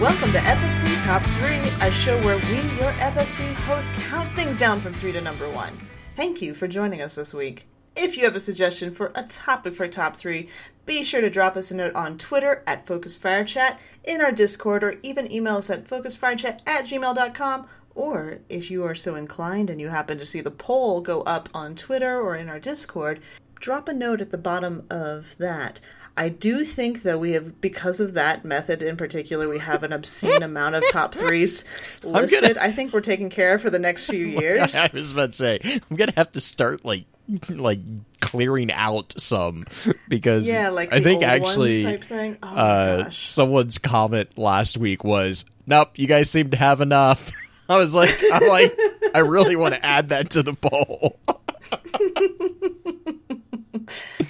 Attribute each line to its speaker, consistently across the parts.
Speaker 1: Welcome to FFC Top 3, a show where we, your FFC hosts, count things down from 3 to number 1. Thank you for joining us this week. If you have a suggestion for a topic for Top 3, be sure to drop us a note on Twitter at FocusFireChat, in our Discord, or even email us at FocusFireChat at gmail.com. Or if you are so inclined and you happen to see the poll go up on Twitter or in our Discord, drop a note at the bottom of that. I do think that we have, because of that method in particular, we have an obscene amount of top threes listed.
Speaker 2: gonna-
Speaker 1: I think we're taking care of for the next few years.
Speaker 2: I was about to say I'm gonna have to start like like clearing out some because
Speaker 1: Yeah, like
Speaker 2: I think actually
Speaker 1: type thing. Oh
Speaker 2: uh, someone's comment last week was, "Nope, you guys seem to have enough." I was like, I'm like, I really want to add that to the poll.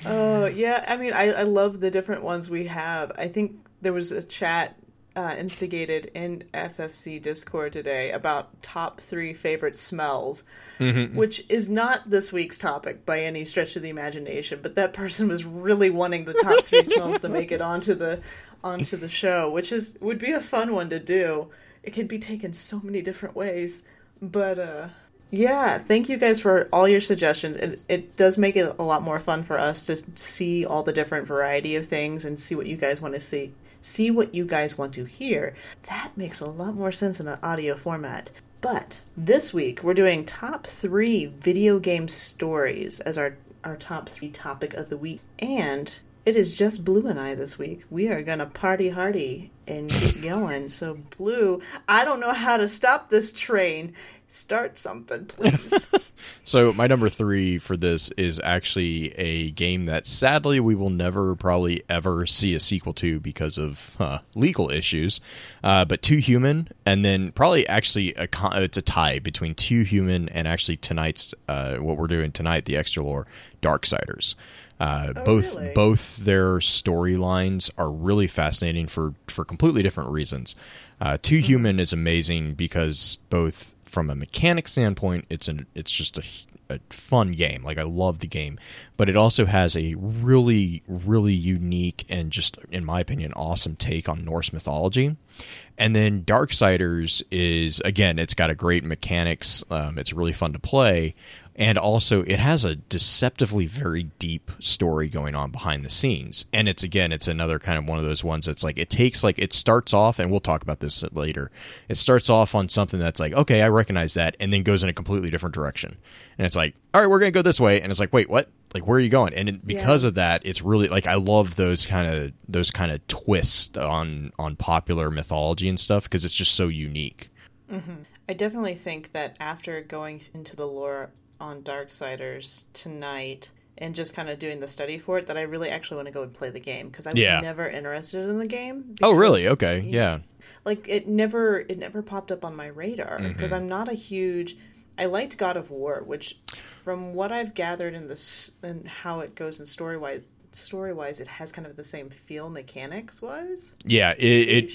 Speaker 1: Oh yeah, I mean, I, I love the different ones we have. I think there was a chat uh, instigated in FFC Discord today about top three favorite smells, which is not this week's topic by any stretch of the imagination. But that person was really wanting the top three smells to make it onto the onto the show, which is would be a fun one to do. It could be taken so many different ways, but uh, yeah, thank you guys for all your suggestions. It, it does make it a lot more fun for us to see all the different variety of things and see what you guys want to see. See what you guys want to hear. That makes a lot more sense in an audio format. But this week we're doing top three video game stories as our our top three topic of the week, and it is just Blue and I this week. We are gonna party hardy and get going. So Blue, I don't know how to stop this train. Start something, please.
Speaker 2: So my number three for this is actually a game that sadly we will never probably ever see a sequel to because of uh, legal issues. Uh, but Too Human, and then probably actually a con- it's a tie between Too Human and actually tonight's uh, what we're doing tonight, the extra lore, Darksiders. Uh, both
Speaker 1: really?
Speaker 2: both their storylines are really fascinating for for completely different reasons. Uh, Too Human is amazing because both from a mechanic standpoint, it's an it's just a, a fun game. Like I love the game, but it also has a really really unique and just in my opinion awesome take on Norse mythology. And then Darksiders is again, it's got a great mechanics. Um, it's really fun to play, and also it has a deceptively very deep story going on behind the scenes. And it's again, it's another kind of one of those ones that's like it takes like it starts off, and we'll talk about this later. It starts off on something that's like okay, I recognize that, and then goes in a completely different direction. And it's like all right, we're gonna go this way, and it's like wait, what? Like where are you going? And it, because
Speaker 1: Yeah.
Speaker 2: of that, it's really like I love those kind of those kind of twists on on popular mythology and stuff because it's just so unique. Mm-hmm.
Speaker 1: I definitely think that after going into the lore on Darksiders tonight and just kind of doing the study for it, that I really actually want to go and play the game because I was
Speaker 2: Yeah.
Speaker 1: never interested in the game.
Speaker 2: Oh, really? Okay, yeah.
Speaker 1: Like it never, it never popped up on my radar
Speaker 2: Mm-hmm.
Speaker 1: because I'm not a huge. I liked God of War, which, from what I've gathered in this and how it goes in story wise, story wise, it has kind of the same feel mechanics wise.
Speaker 2: Yeah, it,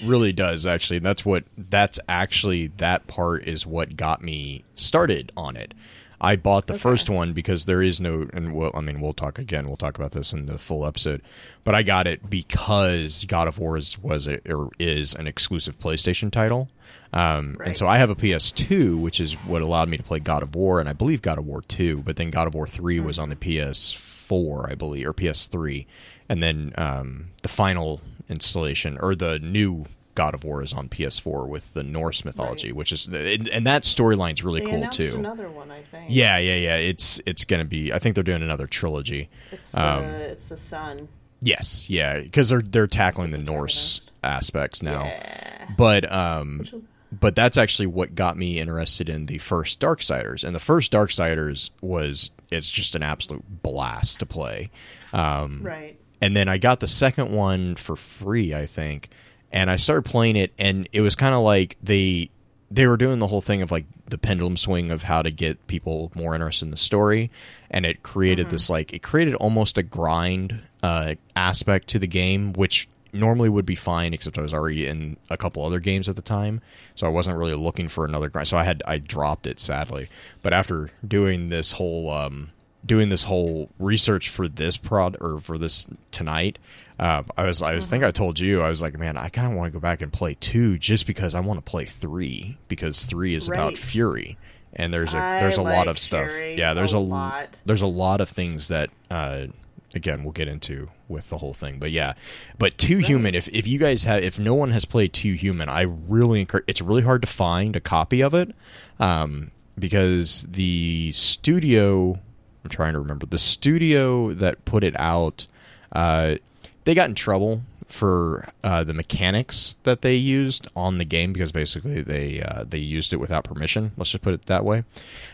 Speaker 2: it really does actually. That's what that's actually that part is what got me started on it. I bought the first one because there is no and well I mean we'll talk again, we'll talk about this in the full episode. But I got it because God of War is, was a, or is an exclusive PlayStation title. Um, and so I have a PS2, which is what allowed me to play God of War, and I believe God of War 2, but then God of War 3 was on the PS4, I believe, or PS3. And then um, the final installation, or the new God of War, is on PS4 with the Norse mythology, which is, and and that storyline's really
Speaker 1: They
Speaker 2: cool too.
Speaker 1: another one, I think.
Speaker 2: Yeah, yeah, yeah. It's it's gonna be. I think they're doing another trilogy.
Speaker 1: it's the
Speaker 2: Um,
Speaker 1: it's the sun.
Speaker 2: Yes, yeah, because they're they're tackling the Norse aspects now.
Speaker 1: Yeah.
Speaker 2: But um, but that's actually what got me interested in the first Darksiders, and the first Darksiders was it's just an absolute blast to play. Um,
Speaker 1: Right.
Speaker 2: and then I got the second one for free, I think, and I started playing it, and it was kind of like they they were doing the whole thing of like the pendulum swing of how to get people more interested in the story, and it created this like it created almost a grind uh, aspect to the game, which normally would be fine, except I was already in a couple other games at the time, so I wasn't really looking for another grind. So I had I dropped it sadly, but after doing this whole um, doing this whole research for this prod or for this tonight, Uh, I was, I was think I told you, I was like, man, I kind of want to go back and play two just because I want to play three because three is about Fury, and there's a
Speaker 1: I
Speaker 2: there's a lot
Speaker 1: like
Speaker 2: of stuff. Yeah, there's
Speaker 1: a
Speaker 2: a,
Speaker 1: lot.
Speaker 2: there's a lot of things that, uh, again, we'll get into with the whole thing. But yeah, but Too Human, if if you guys have, if no one has played Too Human, I really encourage. It's really hard to find a copy of it, um, because the studio. I'm trying to remember the studio that put it out. Uh, they got in trouble for uh, the mechanics that they used on the game because basically they uh, they used it without permission. Let's just put it that way.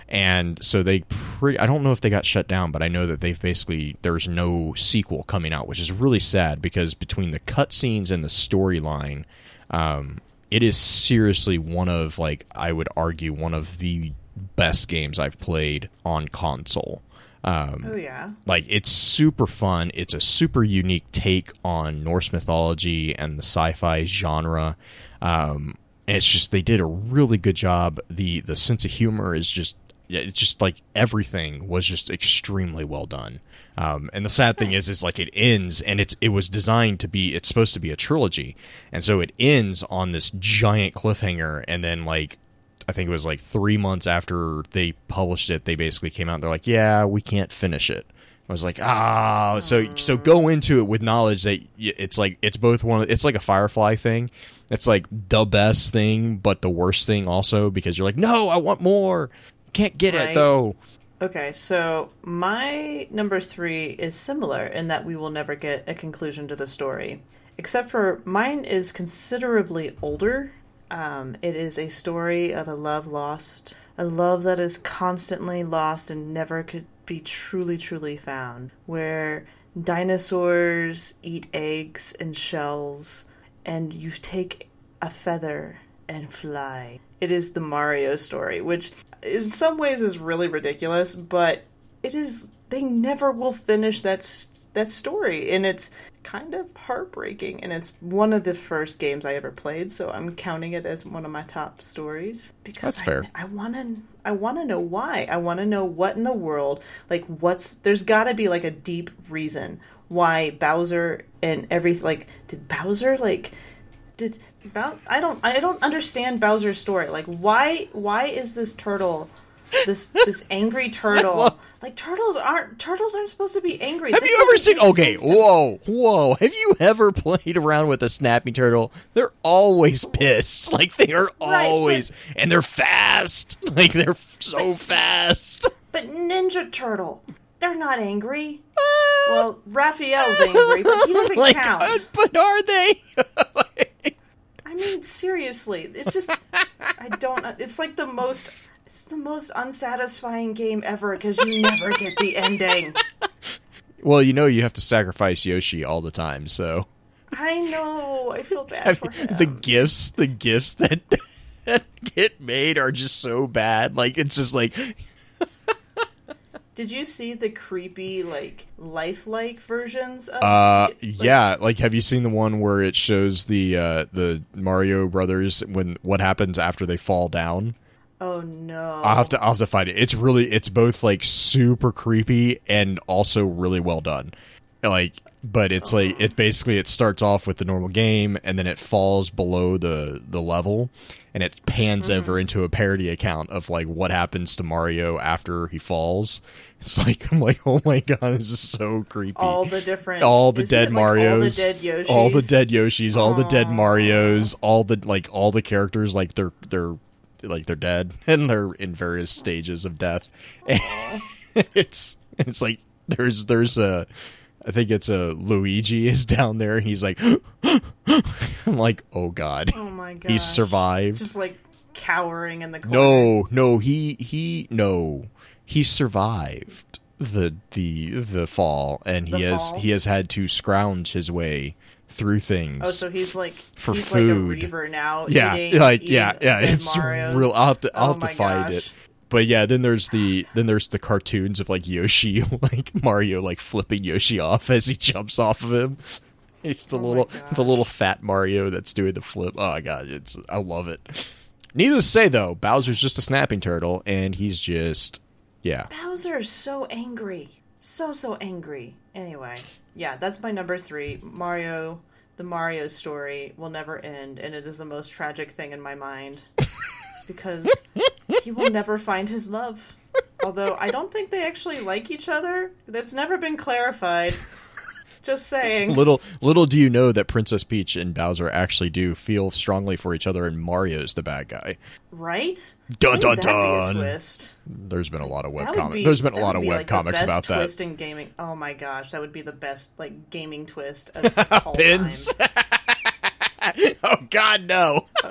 Speaker 2: And so they pretty I don't know if they got shut down, but I know that they've basically there's no sequel coming out, which is really sad because between the cutscenes and the storyline, um, it is seriously one of like I would argue one of the best games I've played on console. Um,
Speaker 1: Oh yeah.
Speaker 2: like it's super fun. It's a super unique take on norse mythology and the sci-fi genre. Um and it's just they did a really good job. The the sense of humor is just it's just like everything was just extremely well done. Um, and the sad thing is, is like it ends, and it's it was designed to be. It's supposed to be a trilogy, and so it ends on this giant cliffhanger, and then like I think it was like three months after they published it, they basically came out. and They're like, "Yeah, we can't finish it." I was like, "Ah." So so go into it with knowledge that it's like it's both one. Of, it's like a Firefly thing. It's like the best thing, but the worst thing also because you're like, "No, I want more." Can't get
Speaker 1: Right.
Speaker 2: it though.
Speaker 1: Okay, so my number three is similar in that we will never get a conclusion to the story. Except for mine is considerably older. Um, it is a story of a love lost, a love that is constantly lost and never could be truly, truly found. Where dinosaurs eat eggs and shells, and you take a feather and fly. It is the Mario story, which in some ways is really ridiculous, but it is they never will finish that that story and it's kind of heartbreaking and it's one of the first games I ever played, so I'm counting it as one of my top stories because
Speaker 2: That's fair.
Speaker 1: I, I want to I want to know why. I want to know what in the world like what's there's got to be like a deep reason why Bowser and every like did Bowser like did Bow- I don't I don't understand Bowser's story. Like why why is this turtle this this angry turtle like turtles aren't turtles aren't supposed to be angry.
Speaker 2: Have
Speaker 1: This
Speaker 2: you ever seen? Okay, whoa, whoa. Have you ever played around with a snapping turtle? They're always pissed. Like they are
Speaker 1: but-
Speaker 2: always, and they're fast. Like they're so fast.
Speaker 1: But Ninja Turtle, they're not angry. Well, Raphael's angry, but he doesn't
Speaker 2: like,
Speaker 1: count.
Speaker 2: uh, but are they?
Speaker 1: I mean, seriously, it's just I don't. It's like the most. It's the most unsatisfying game ever because you never get the ending.
Speaker 2: well, you know you have to sacrifice Yoshi all the time. So
Speaker 1: I know. I feel bad for him.
Speaker 2: the gifts, the gifts that, that get made are just so bad. Like it's just like
Speaker 1: Did you see the creepy, like lifelike versions of?
Speaker 2: Uh,
Speaker 1: like-
Speaker 2: yeah. Like, have you seen the one where it shows the uh, the Mario Brothers when what happens after they fall down?
Speaker 1: Oh no.
Speaker 2: I'll have to I'll have to find it. It's really it's both like super creepy and also really well done. Like, but it's like it basically it starts off with the normal game and then it falls below the the level and it pans mm-hmm. over into a parody account of like what happens to Mario after he falls. It's like I'm like, oh my god, this is so creepy
Speaker 1: all the different,
Speaker 2: all the dead
Speaker 1: like,
Speaker 2: Marios,
Speaker 1: all the dead Yoshis.
Speaker 2: all the dead Yoshis, all the dead Marios, all the like all the characters like they're they're like they're dead and they're in various stages of death. it's it's like there's there's a I think it's a Luigi is down there and he's like I'm like oh god
Speaker 1: Oh my god.
Speaker 2: he survived.
Speaker 1: Just like cowering in the corner.
Speaker 2: No, no, he he no, he survived the the the fall, and he
Speaker 1: The
Speaker 2: has he has had to scrounge his way through oh, things.
Speaker 1: Oh, so he's like
Speaker 2: for
Speaker 1: he's
Speaker 2: food.
Speaker 1: like a reaver now.
Speaker 2: yeah,
Speaker 1: eating,
Speaker 2: like
Speaker 1: eating
Speaker 2: yeah, yeah. It's
Speaker 1: Marios.
Speaker 2: real. I'll have to I'll
Speaker 1: Oh
Speaker 2: have to find
Speaker 1: gosh.
Speaker 2: it. But yeah, then there's the then there's the cartoons of like Yoshi, like Mario, like flipping Yoshi off as he jumps off of him. It's the
Speaker 1: Oh
Speaker 2: little the little fat Mario that's doing the flip. Oh god, it's I love it. Needless to say though, Bowser's just a snapping turtle, and he's just yeah.
Speaker 1: Bowser's so angry. so so angry. Anyway, yeah, that's my number three. Mario, the Mario story will never end, and it is the most tragic thing in my mind because he will never find his love. Although I don't think they actually like each other. That's never been clarified. Just saying.
Speaker 2: Little little do you know that Princess Peach and Bowser actually do feel strongly for each other, and Mario's the bad guy.
Speaker 1: Right?
Speaker 2: Dun dun
Speaker 1: be
Speaker 2: dun.
Speaker 1: twist?
Speaker 2: There's been a lot of web comics. There's been a lot of web
Speaker 1: like,
Speaker 2: comics about that.
Speaker 1: twist in gaming. Oh my gosh, that would be the best like gaming twist of all
Speaker 2: Pins.
Speaker 1: time.
Speaker 2: oh God, no!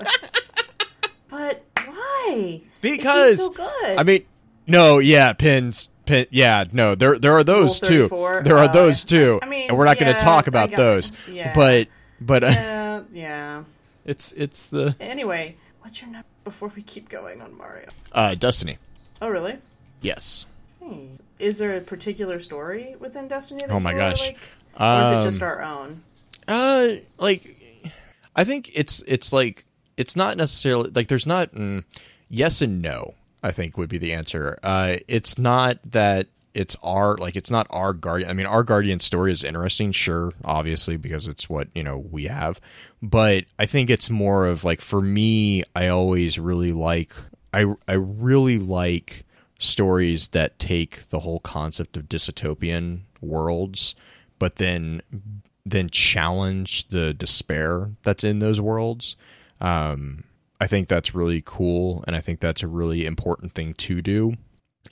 Speaker 1: But why?
Speaker 2: Because
Speaker 1: so good.
Speaker 2: I mean, no, yeah, pins. Pin, yeah, no, there there are those too. There are
Speaker 1: uh,
Speaker 2: those too,
Speaker 1: I mean,
Speaker 2: and we're not going to talk about those.
Speaker 1: yeah.
Speaker 2: But but uh,
Speaker 1: yeah, yeah.
Speaker 2: it's it's the
Speaker 1: Anyway, what's your number before we keep going on Mario?
Speaker 2: uh, Destiny.
Speaker 1: Oh, really?
Speaker 2: Yes.
Speaker 1: Hmm. Is there a particular story within Destiny? That
Speaker 2: Oh my gosh.
Speaker 1: Like? Or is it just
Speaker 2: Um,
Speaker 1: our own?
Speaker 2: Uh, like, I think it's it's like it's not necessarily like there's not mm, yes and no. I think would be the answer. Uh, it's not that it's our like it's not our guardian. I mean, our guardian story is interesting, sure, obviously because it's what you know we have. But I think it's more of like for me, I always really like I I really like stories that take the whole concept of dystopian worlds but then then challenge the despair that's in those worlds. Um, I think that's really cool, and I think that's a really important thing to do.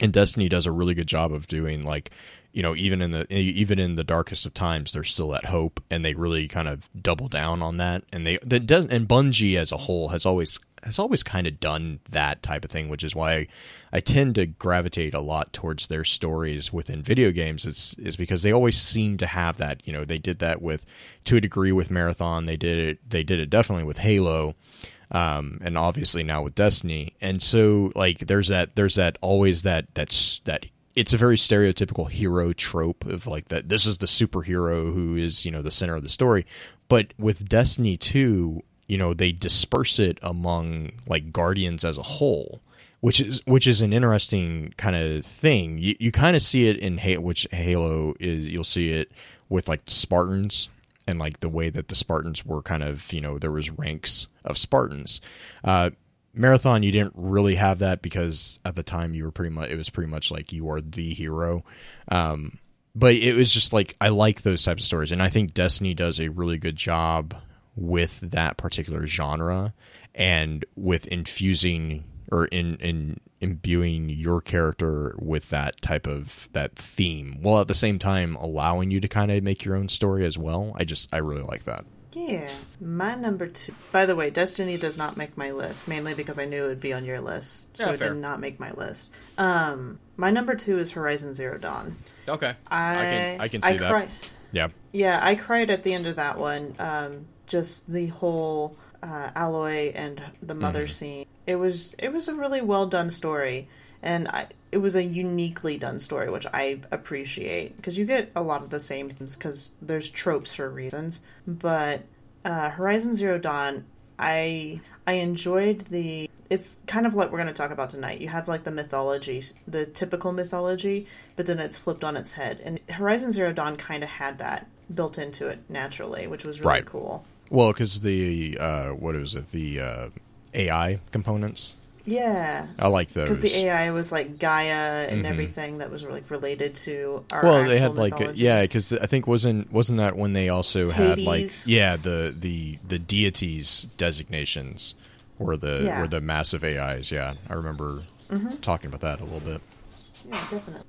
Speaker 2: And Destiny does a really good job of doing like, you know, even in the even in the darkest of times, there's still that hope, and they really kind of double down on that. And they that does and Bungie as a whole has always has always kind of done that type of thing, which is why I, I tend to gravitate a lot towards their stories within video games. It's is because they always seem to have that. You know, they did that with to a degree with Marathon. They did it. They did it definitely with Halo, um, and obviously now with Destiny. And so like there's that there's that always that that's that. It's a very stereotypical hero trope of like that. This is the superhero who is you know the center of the story. But with Destiny 2, you know they disperse it among like guardians as a whole which is which is an interesting kind of thing you, you kind of see it in halo which halo is you'll see it with like the spartans and like the way that the spartans were kind of you know there was ranks of spartans. Uh marathon you didn't really have that because at the time you were pretty much it was pretty much like you are the hero. Um but it was just like I like those types of stories, and I think Destiny does a really good job with that particular genre and with infusing or in in imbuing your character with that type of that theme, while at the same time allowing you to kind of make your own story as well. I just I really like that.
Speaker 1: Yeah, my number two. By the way, Destiny does not make my list, mainly because I knew it would be on your list, so
Speaker 2: Yeah,
Speaker 1: it
Speaker 2: fair.
Speaker 1: did not make my list. Um, my number two is Horizon Zero Dawn.
Speaker 2: Okay,
Speaker 1: I
Speaker 2: I can I can see that.
Speaker 1: cried-
Speaker 2: Yeah,
Speaker 1: Yeah, I cried at the end of that one. Um, just the whole uh, Aloy and the mother
Speaker 2: Mm-hmm.
Speaker 1: scene. It was it was a really well done story, and I, it was a uniquely done story, which I appreciate because you get a lot of the same things because there's tropes for reasons. But uh, Horizon Zero Dawn, I I enjoyed the. It's kind of like we're going to talk about tonight. You have like the mythology, the typical mythology, but then it's flipped on its head. And Horizon Zero Dawn kind of had that built into it naturally, which was really
Speaker 2: Right.
Speaker 1: cool.
Speaker 2: well, because the uh, what is it the uh, AI components.
Speaker 1: Yeah,
Speaker 2: I like those
Speaker 1: because the AI was like Gaia and everything that was like related to our.
Speaker 2: Mm-hmm. well they had
Speaker 1: actual
Speaker 2: like
Speaker 1: mythology.
Speaker 2: yeah because i think wasn't wasn't that when they also had like yeah the the the deities designations were the
Speaker 1: Yeah.
Speaker 2: were the massive ais yeah i remember talking about that a little bit
Speaker 1: Yeah, definitely.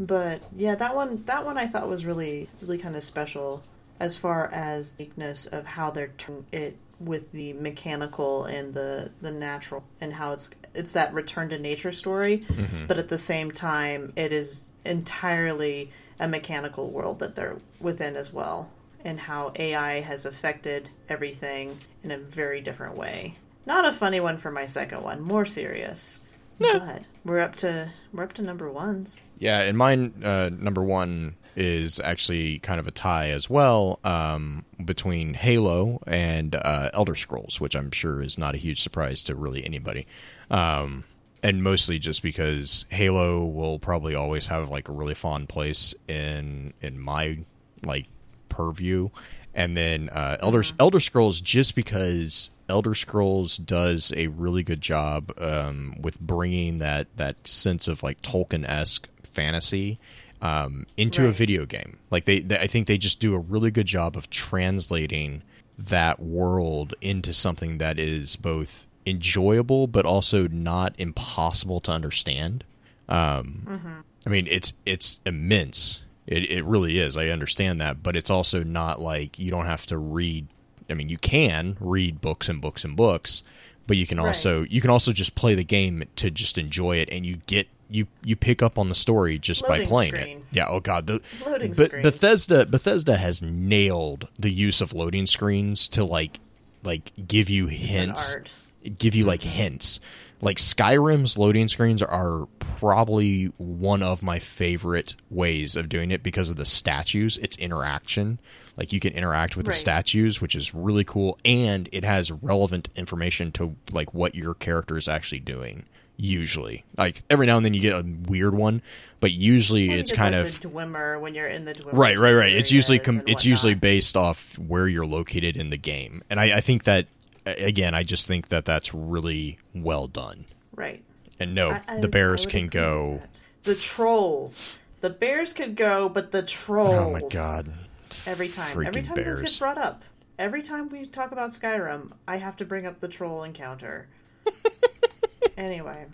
Speaker 1: But yeah, that one that one I thought was really really kind of special as far as the uniqueness of how they're turning it with the mechanical and the the natural and how it's it's that return to nature story, but at the same time it is entirely a mechanical world that they're within as well and how AI has affected everything in a very different way. Not a funny one for my second one, more serious. But we're up to we're up to number ones.
Speaker 2: yeah and mine uh, number one is actually kind of a tie as well um, between halo and uh, elder scrolls which i'm sure is not a huge surprise to really anybody um, and mostly just because Halo will probably always have like a really fond place in in my like purview, and then uh, Elder
Speaker 1: Mm-hmm.
Speaker 2: Elder Scrolls just because Elder Scrolls does a really good job um, with bringing that that sense of like Tolkien esque fantasy um, into a video game. Like they, they, I think they just do a really good job of translating that world into something that is both enjoyable but also not impossible to understand. Um, I mean, it's it's immense. It it really is. I understand that, but it's also not like you don't have to read. I mean, you can read books and books and books, but you can
Speaker 1: Right.
Speaker 2: also you can also just play the game to just enjoy it, and you get you you pick up on the story just by playing
Speaker 1: screen.
Speaker 2: it. Yeah. Oh God. The
Speaker 1: Loading
Speaker 2: Be-
Speaker 1: screen.
Speaker 2: Bethesda Bethesda has nailed the use of loading screens to like like give you hints give you like mm-hmm. hints. Like Skyrim's loading screens are probably one of my favorite ways of doing it because of the statues. It's interaction. Like you can interact with the statues, which is really cool, and it has relevant information to like what your character is actually doing. Usually, like every now and then you get a weird one, but usually
Speaker 1: Well,
Speaker 2: it's kind of
Speaker 1: Dwemer when you're in the Dwemer
Speaker 2: right right right it's usually com- it's usually based off where you're located in the game and I, I think that again i just think that that's really well done
Speaker 1: right.
Speaker 2: and no
Speaker 1: I- I-
Speaker 2: the bears can go.
Speaker 1: The trolls. The bears could go, but the trolls.
Speaker 2: oh my god
Speaker 1: Every time, every time
Speaker 2: bears.
Speaker 1: this gets brought up, every time we talk about Skyrim, I have to bring up the troll encounter. anyway,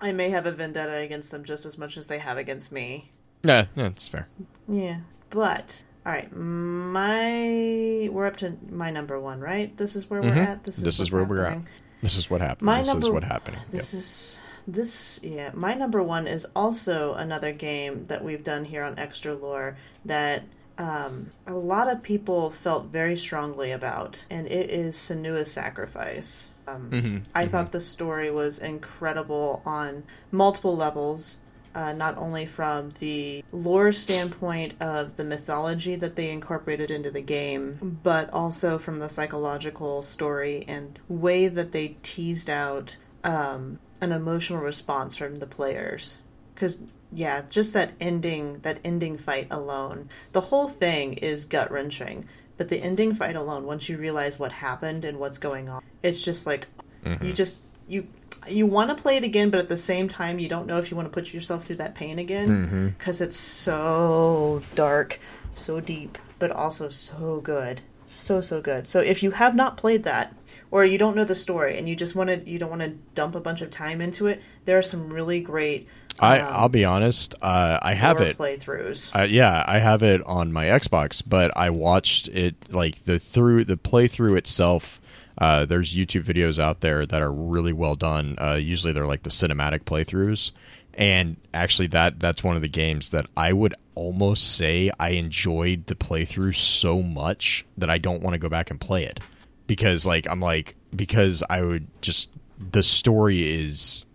Speaker 1: I may have a vendetta against them just as much as they have against me.
Speaker 2: yeah that's fair
Speaker 1: Yeah, but all right, my we're up to my number one, right? This is where we're
Speaker 2: Mhm.
Speaker 1: at. This is,
Speaker 2: this is where we're at this is what happened
Speaker 1: My
Speaker 2: this
Speaker 1: number,
Speaker 2: is what happening
Speaker 1: This is this yeah. My number one is also another game that we've done here on Extra Lore that um, a lot of people felt very strongly about, and it is Senua's Sacrifice. Um,
Speaker 2: Mhm,
Speaker 1: I thought the story was incredible on multiple levels. Uh, not only from the lore standpoint of the mythology that they incorporated into the game, but also from the psychological story and way that they teased out um, an emotional response from the players. Because yeah, just that ending, that ending fight alone, the whole thing is gut wrenching. But the ending fight alone, once you realize what happened and what's going on, it's just like you mm-hmm. just you you want to play it again, but at the same time, you don't know if you want to put yourself through that pain again mm-hmm. because it's so dark, so deep, but also so good, so so good. So if you have not played that, or you don't know the story and you just want to, you don't want to dump a bunch of time into it, there are some really great.
Speaker 2: I
Speaker 1: um,
Speaker 2: i'll be honest uh i have it
Speaker 1: playthroughs.
Speaker 2: Uh, yeah, I have it on my Xbox, but I watched it like the through the playthrough itself. Uh, there's YouTube videos out there that are really well done. Uh, usually, they're like the cinematic playthroughs, and actually, that that's one of the games that I would almost say I enjoyed the playthrough so much that I don't want to go back and play it because, like, I'm like because I would just the story is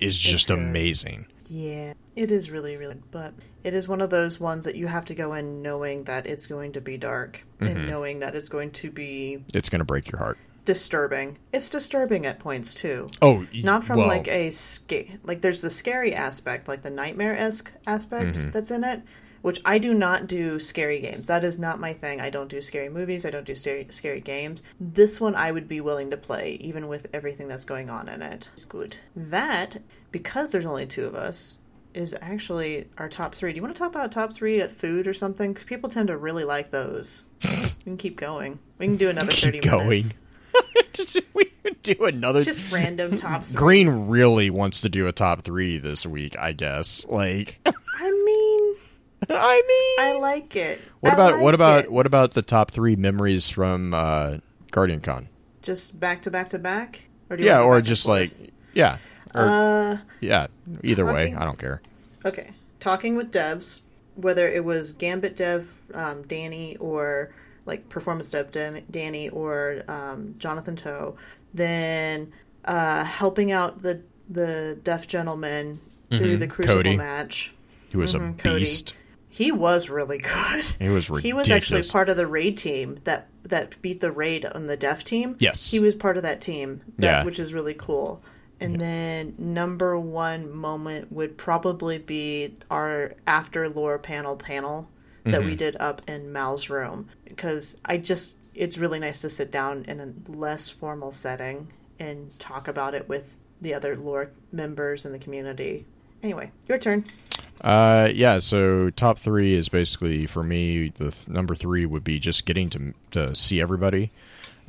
Speaker 2: is just amazing.
Speaker 1: Yeah, it is really, really, but it is one of those ones that you have to go in knowing that it's going to be dark
Speaker 2: Mm-hmm.
Speaker 1: and knowing that it's going to be
Speaker 2: It's gonna break your heart.
Speaker 1: disturbing. It's disturbing at points too.
Speaker 2: Oh,
Speaker 1: Not from
Speaker 2: well,
Speaker 1: like a sca- like there's the scary aspect, like the nightmare esque aspect
Speaker 2: Mm-hmm.
Speaker 1: that's in it, which I do not do scary games. That is not my thing. I don't do scary movies. I don't do scary scary games. This one I would be willing to play, even with everything that's going on in it. It's good. That because there's only two of us is actually our top three. Do you want to talk about top three at food or something? Because people tend to really like those. we can keep going. We can do another thirty
Speaker 2: going.
Speaker 1: minutes.
Speaker 2: Just- we do another.
Speaker 1: It's just random top three.
Speaker 2: Green really wants to do a top three this week, I guess. Like,
Speaker 1: I mean.
Speaker 2: I
Speaker 1: like it.
Speaker 2: what
Speaker 1: I
Speaker 2: about
Speaker 1: like
Speaker 2: what about
Speaker 1: it.
Speaker 2: what about the top three memories from uh, Guardian Con?
Speaker 1: just back to back to back? Or do you
Speaker 2: Yeah,
Speaker 1: want to go
Speaker 2: or
Speaker 1: back
Speaker 2: just like yeah, or
Speaker 1: uh
Speaker 2: yeah. Either way, I don't care.
Speaker 1: okay. Talking with devs, whether it was Gambit dev um, Danny or like performance dev Dan- Danny or um, Jonathan Toe, then uh, helping out the the deaf gentleman through
Speaker 2: Mhm.
Speaker 1: the Crucible
Speaker 2: Cody.
Speaker 1: match.
Speaker 2: He was
Speaker 1: Mhm,
Speaker 2: a
Speaker 1: Cody. He was really good.
Speaker 2: He was
Speaker 1: He was actually part of the raid team that that beat the raid on the deaf team.
Speaker 2: Yes.
Speaker 1: he was part of that team. That,
Speaker 2: Yeah.
Speaker 1: which is really cool. And then number one moment would probably be our after lore panel panel that we mm-hmm. did up in Mal's room because I just it's really nice to sit down in a less formal setting and talk about it with the other lore members in the community. Anyway, your turn.
Speaker 2: Uh, yeah. So top three is basically for me. The th- number three would be just getting to to see everybody.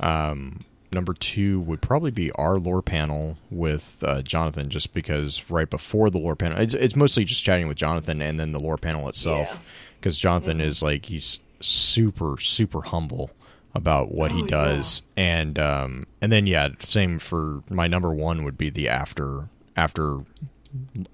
Speaker 2: Um, number two would probably be our lore panel with uh, Jonathan, just because right before the lore panel, it's, it's mostly just chatting with Jonathan, and then the lore panel itself,
Speaker 1: Yeah.
Speaker 2: because Jonathan is like he's super super humble about what he
Speaker 1: Oh,
Speaker 2: does, and um, and then yeah, same for my number one would be the after after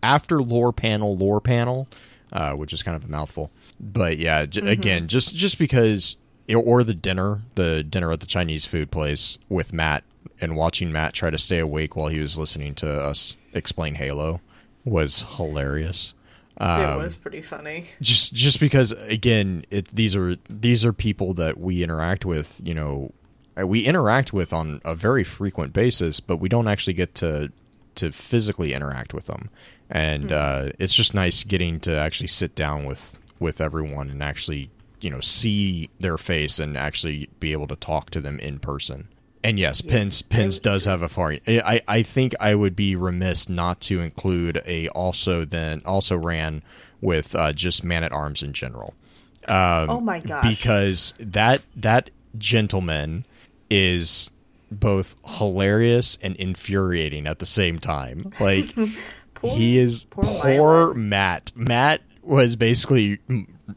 Speaker 2: after lore panel lore panel uh, which is kind of a mouthful. But yeah j- again just just because or the dinner the dinner at the chinese food place with matt and watching matt try to stay awake while he was listening to us explain halo was hilarious.
Speaker 1: It
Speaker 2: Um,
Speaker 1: was pretty funny.
Speaker 2: just just because again it these are these are people that we interact with you know uh, we interact with on a very frequent basis but we don't actually get to to physically interact with them and uh, it's just nice getting to actually sit down with with everyone and actually you know see their face and actually be able to talk to them in person and yes, Pins
Speaker 1: would
Speaker 2: does have a far. I I think I would be remiss not to include a also then also ran with uh, just man at arms in general. Um,
Speaker 1: Oh my gosh.
Speaker 2: Because that that gentleman is both hilarious and infuriating at the same time. Like
Speaker 1: Poor-
Speaker 2: he is
Speaker 1: poor
Speaker 2: poor, Matt. Matt was basically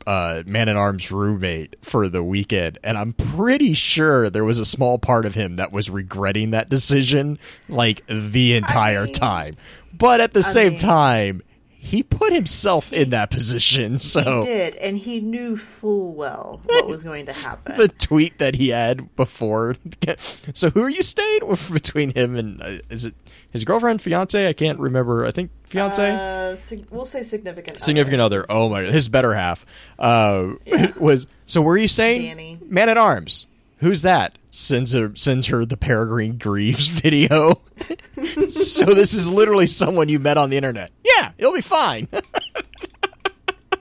Speaker 2: uh, Man at Arms roommate for the weekend, and I'm pretty sure there was a small part of him that was regretting that decision like the entire
Speaker 1: mean-
Speaker 2: time. But at the same
Speaker 1: mean-
Speaker 2: time, he put himself in that position. So
Speaker 1: He did, and he knew full well what was going to happen.
Speaker 2: the tweet that he had before. So who are you staying with between him and uh, is it his girlfriend, fiance? I can't remember. I think fiance.
Speaker 1: Uh, sig- we'll say significant.
Speaker 2: significant other. Oh my, his better half uh, was. So where are you staying?
Speaker 1: Danny.
Speaker 2: Man at arms. Who's that? Sends her sends her the Peregrine Greaves video. so this is literally someone you met on the internet. Yeah, it'll be fine.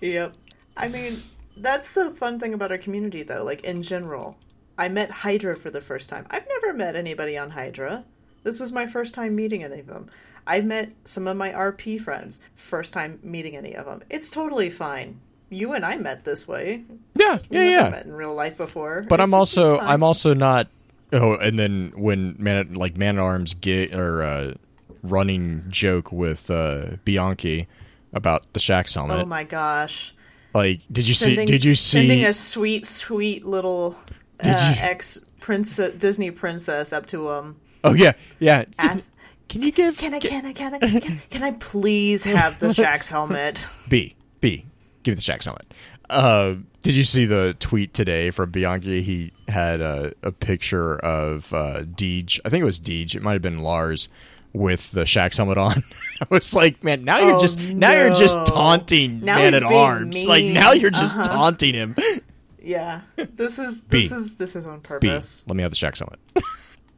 Speaker 1: Yep. I mean, that's the fun thing about our community, though. Like in general, I met Hydra for the first time. I've never met anybody on Hydra. This was my first time meeting any of them. I've met some of my RP friends. First time meeting any of them. It's totally fine. You and I met this way.
Speaker 2: yeah,
Speaker 1: We
Speaker 2: yeah,
Speaker 1: never
Speaker 2: yeah.
Speaker 1: met in real life before.
Speaker 2: But
Speaker 1: It's
Speaker 2: I'm
Speaker 1: just-
Speaker 2: also. I'm also not. Oh, and then when man like man at arms get or uh, running joke with uh, Bianchi about the Shaxx helmet.
Speaker 1: Oh my gosh.
Speaker 2: like, did you
Speaker 1: Sending-
Speaker 2: see? Did you see?
Speaker 1: sending a sweet, sweet little uh,
Speaker 2: you-
Speaker 1: ex princess Disney princess up to him?
Speaker 2: oh yeah, yeah.
Speaker 1: Ask,
Speaker 2: Can you give?
Speaker 1: Can I, can I, can I, can I, can I please have the Shaxx helmet?
Speaker 2: B B give me the Shaxx helmet. Uh, did you see the tweet today from Bianchi? He had a, a picture of uh, Deej. I think it was Deej. It might have been Lars with the Shaxx helmet on. I was like, man, now you're
Speaker 1: Oh,
Speaker 2: just now you're just taunting
Speaker 1: Now
Speaker 2: man at arms. Like now you're just
Speaker 1: Uh-huh.
Speaker 2: taunting him.
Speaker 1: Yeah, this is
Speaker 2: B.
Speaker 1: this is this is on
Speaker 2: B,
Speaker 1: purpose.
Speaker 2: let me have the Shax helmet.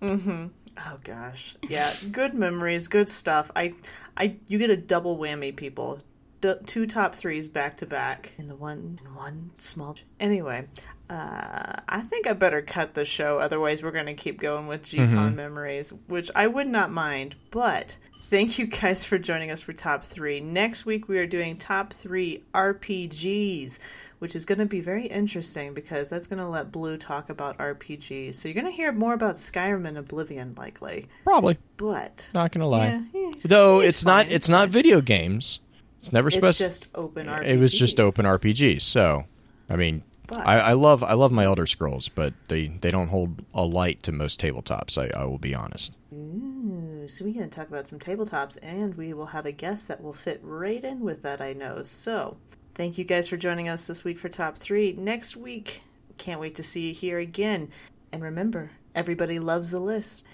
Speaker 2: mm-hmm.
Speaker 1: Oh gosh, yeah, good memories, good stuff. I, I, you get a double whammy, people. D- two top threes back to back in the one in one small. Anyway, uh, I think I better cut the show. Otherwise, we're going to keep going with GCon
Speaker 2: Mm-hmm.
Speaker 1: memories, which I would not mind. But thank you guys for joining us for top three. Next week we are doing top three RPGs, which is going to be very interesting because that's going to let Blue talk about RPGs. So you're going to hear more about Skyrim and Oblivion, likely.
Speaker 2: Probably
Speaker 1: But
Speaker 2: not gonna lie.
Speaker 1: yeah, he's-
Speaker 2: Though
Speaker 1: he's
Speaker 2: it's not it's not video games. It's never
Speaker 1: It's
Speaker 2: supposed.
Speaker 1: just open RPGs.
Speaker 2: it was just open RPGs. So, I mean, I, I love I love my Elder Scrolls, but they they don't hold a light to most tabletops. I, I will be honest.
Speaker 1: Ooh, so we're going to talk about some tabletops, and we will have a guest that will fit right in with that. I know. So, thank you guys for joining us this week for top three. Next week, can't wait to see you here again. And remember, everybody loves a list.